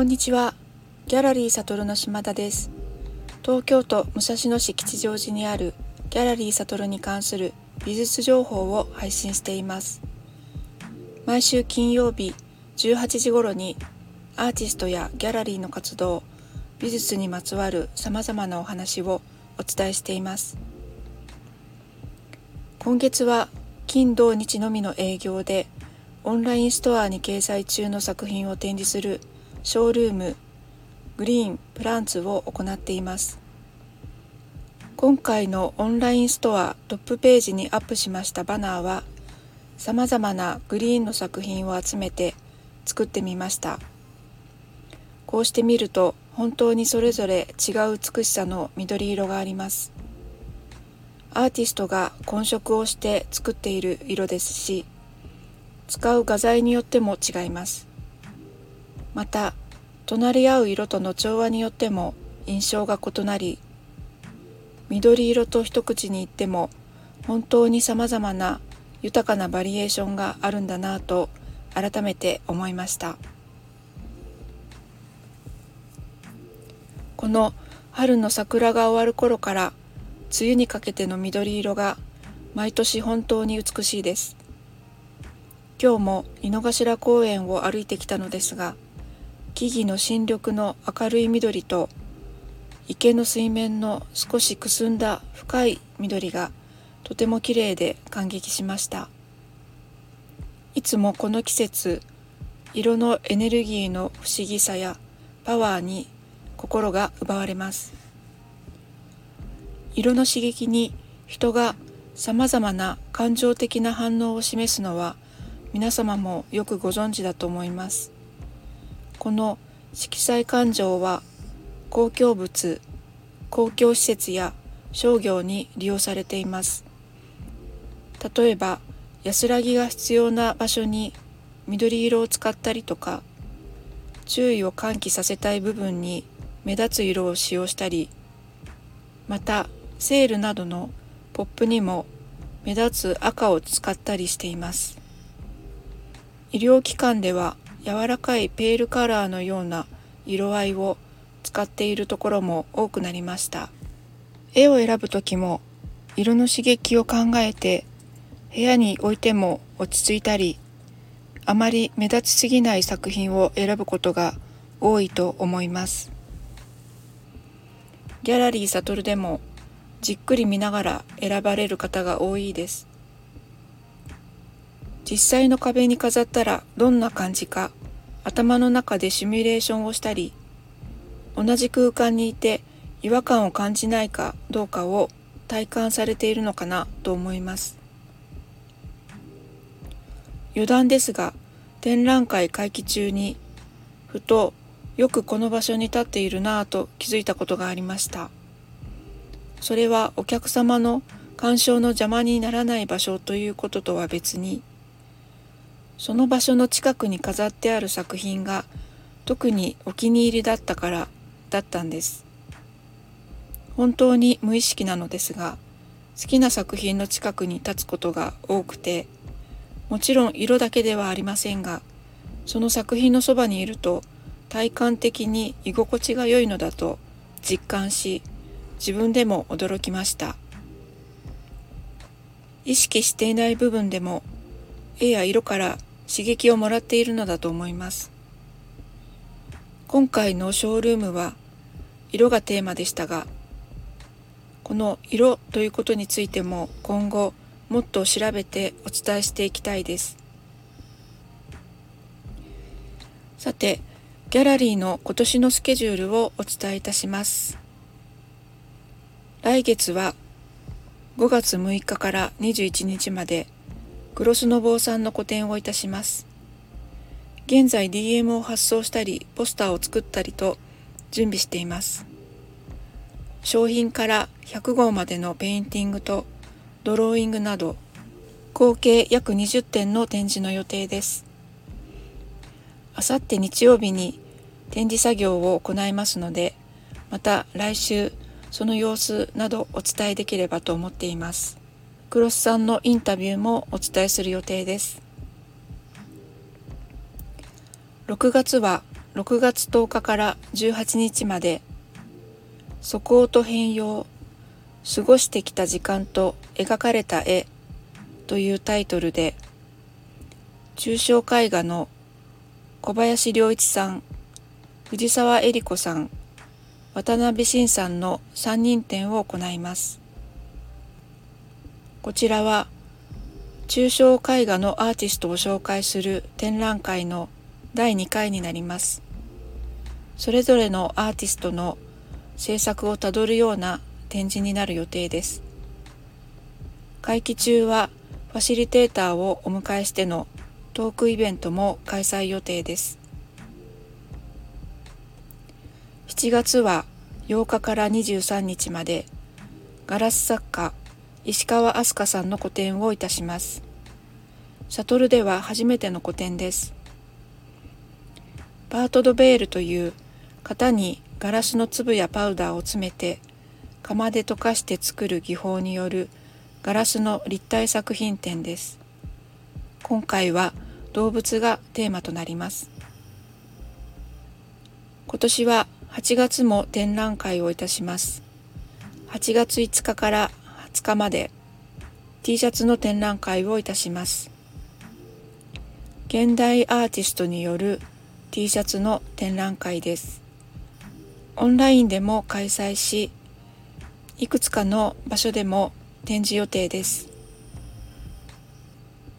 こんにちは。ギャラリー悟の島田です。東京都武蔵野市吉祥寺にあるギャラリー悟に関する美術情報を配信しています。毎週金曜日18時頃にアーティストやギャラリーの活動、美術にまつわる様々なお話をお伝えしています。今月は金土日のみの営業でオンラインストアに掲載中の作品を展示するショールームグリーンプランツを行っています。今回のオンラインストアトップページにアップしましたバナーはさまざまなグリーンの作品を集めて作ってみました。こうして見ると本当にそれぞれ違う美しさの緑色があります。アーティストが混色をして作っている色ですし使う画材によっても違います。また隣り合う色との調和によっても印象が異なり緑色と一口に言っても本当に様々な豊かなバリエーションがあるんだなぁと改めて思いました。この春の桜が終わる頃から梅雨にかけての緑色が毎年本当に美しいです。今日も井の頭公園を歩いてきたのですが木々の新緑の明るい緑と池の水面の少しくすんだ深い緑がとても綺麗で感激しました。いつもこの季節色のエネルギーの不思議さやパワーに心が奪われます。色の刺激に人がさまざまな感情的な反応を示すのは皆様もよくご存知だと思います。この色彩感情は公共物公共施設や商業に利用されています。例えば安らぎが必要な場所に緑色を使ったりとか注意を喚起させたい部分に目立つ色を使用したりまたセールなどのポップにも目立つ赤を使ったりしています。医療機関では柔らかいペールカラーのような色合いを使っているところも多くなりました。絵を選ぶ時も色の刺激を考えて部屋に置いても落ち着いたりあまり目立ちすぎない作品を選ぶことが多いと思います。ギャラリーサトルでもじっくり見ながら選ばれる方が多いです。実際の壁に飾ったらどんな感じか頭の中でシミュレーションをしたり同じ空間にいて違和感を感じないかどうかを体感されているのかなと思います。余談ですが展覧会会期中にふとよくこの場所に立っているなぁと気づいたことがありました。それはお客様の鑑賞の邪魔にならない場所ということとは別にその場所の近くに飾ってある作品が特にお気に入りだったからだったんです。本当に無意識なのですが好きな作品の近くに立つことが多くてもちろん色だけではありませんがその作品のそばにいると体感的に居心地が良いのだと実感し自分でも驚きました。意識していない部分でも絵や色から刺激をもらっているのだと思います。今回のショールームは色がテーマでしたが、この色ということについても今後もっと調べてお伝えしていきたいです。さて、ギャラリーの今年のスケジュールをお伝えいたします。来月は5月6日から21日までクロスノボーさんの個展をいたします。現在 DM を発送したり、ポスターを作ったりと準備しています。小品から100号までのペインティングとドローイングなど、合計約20点の展示の予定です。あさって日曜日に展示作業を行いますので、また来週その様子などお伝えできればと思っています。クロスさんのインタビューもお伝えする予定です。6月は6月10日から18日まで「素行と変容過ごしてきた時間と描かれた絵」というタイトルで抽象絵画の小林良一さん藤沢恵理子さん渡辺晋さんの3人展を行いますこちらは抽象絵画のアーティストを紹介する展覧会の第2回になります。それぞれのアーティストの制作をたどるような展示になる予定です。会期中はファシリテーターをお迎えしてのトークイベントも開催予定です。7月は8日から23日までガラス作家石川飛鳥さんの個展をいたします。シャトルでは初めての個展です。バート・ド・ベールという型にガラスの粒やパウダーを詰めて釜で溶かして作る技法によるガラスの立体作品展です。今回は動物がテーマとなります。今年は8月も展覧会をいたします。8月5日から20日まで T シャツの展覧会をいたします。現代アーティストによる T シャツの展覧会です。オンラインでも開催しいくつかの場所でも展示予定です。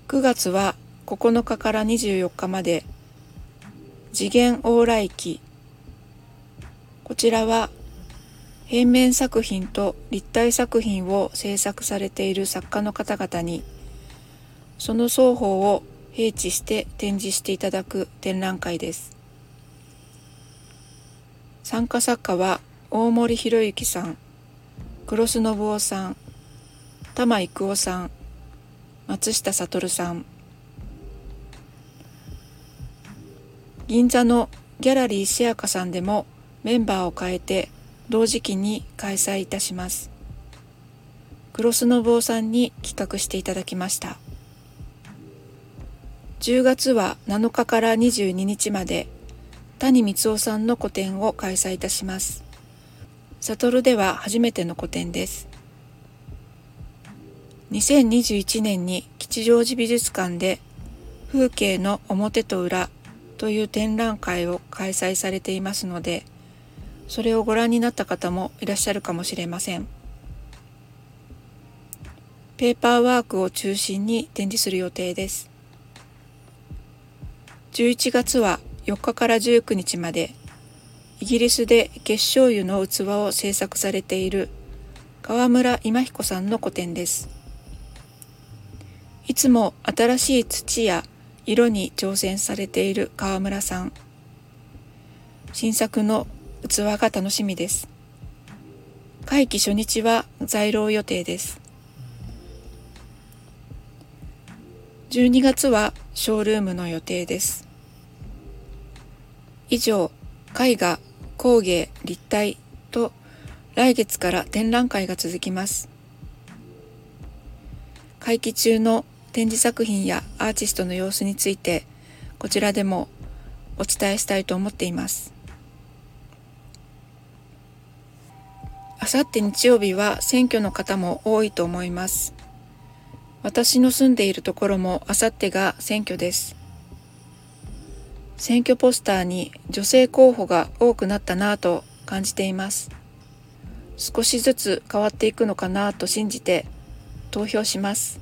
9月は9日から24日まで次元往来期。こちらは平面作品と立体作品を制作されている作家の方々にその双方を併置して展示していただく展覧会です。参加作家は大森博之さん黒須信夫さん玉育夫さん松下悟さん銀座のギャラリーシェアカさんでもメンバーを変えて同時期に開催いたします。黒須信夫さんに企画していただきました。10月は7日から22日まで谷光夫さんの個展を開催いたします。悟では初めての個展です。2021年に吉祥寺美術館で風景の表と裏という展覧会を開催されていますのでそれをご覧になった方もいらっしゃるかもしれません。ペーパーワークを中心に展示する予定です。11月は4日から19日までイギリスで結晶油の器を制作されている川村今彦さんの個展です。いつも新しい土や色に挑戦されている川村さん。新作の器が楽しみです。会期初日は在廊予定です。12月はショールームの予定です。以上絵画工芸立体と来月から展覧会が続きます。会期中の展示作品やアーティストの様子についてこちらでもお伝えしたいと思っています。さって日曜日は選挙の方も多いと思います。私の住んでいるところもあさってが選挙です。選挙ポスターに女性候補が多くなったなぁと感じています。少しずつ変わっていくのかなと信じて投票します。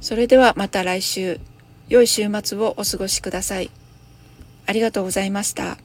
それではまた来週、良い週末をお過ごしください。ありがとうございました。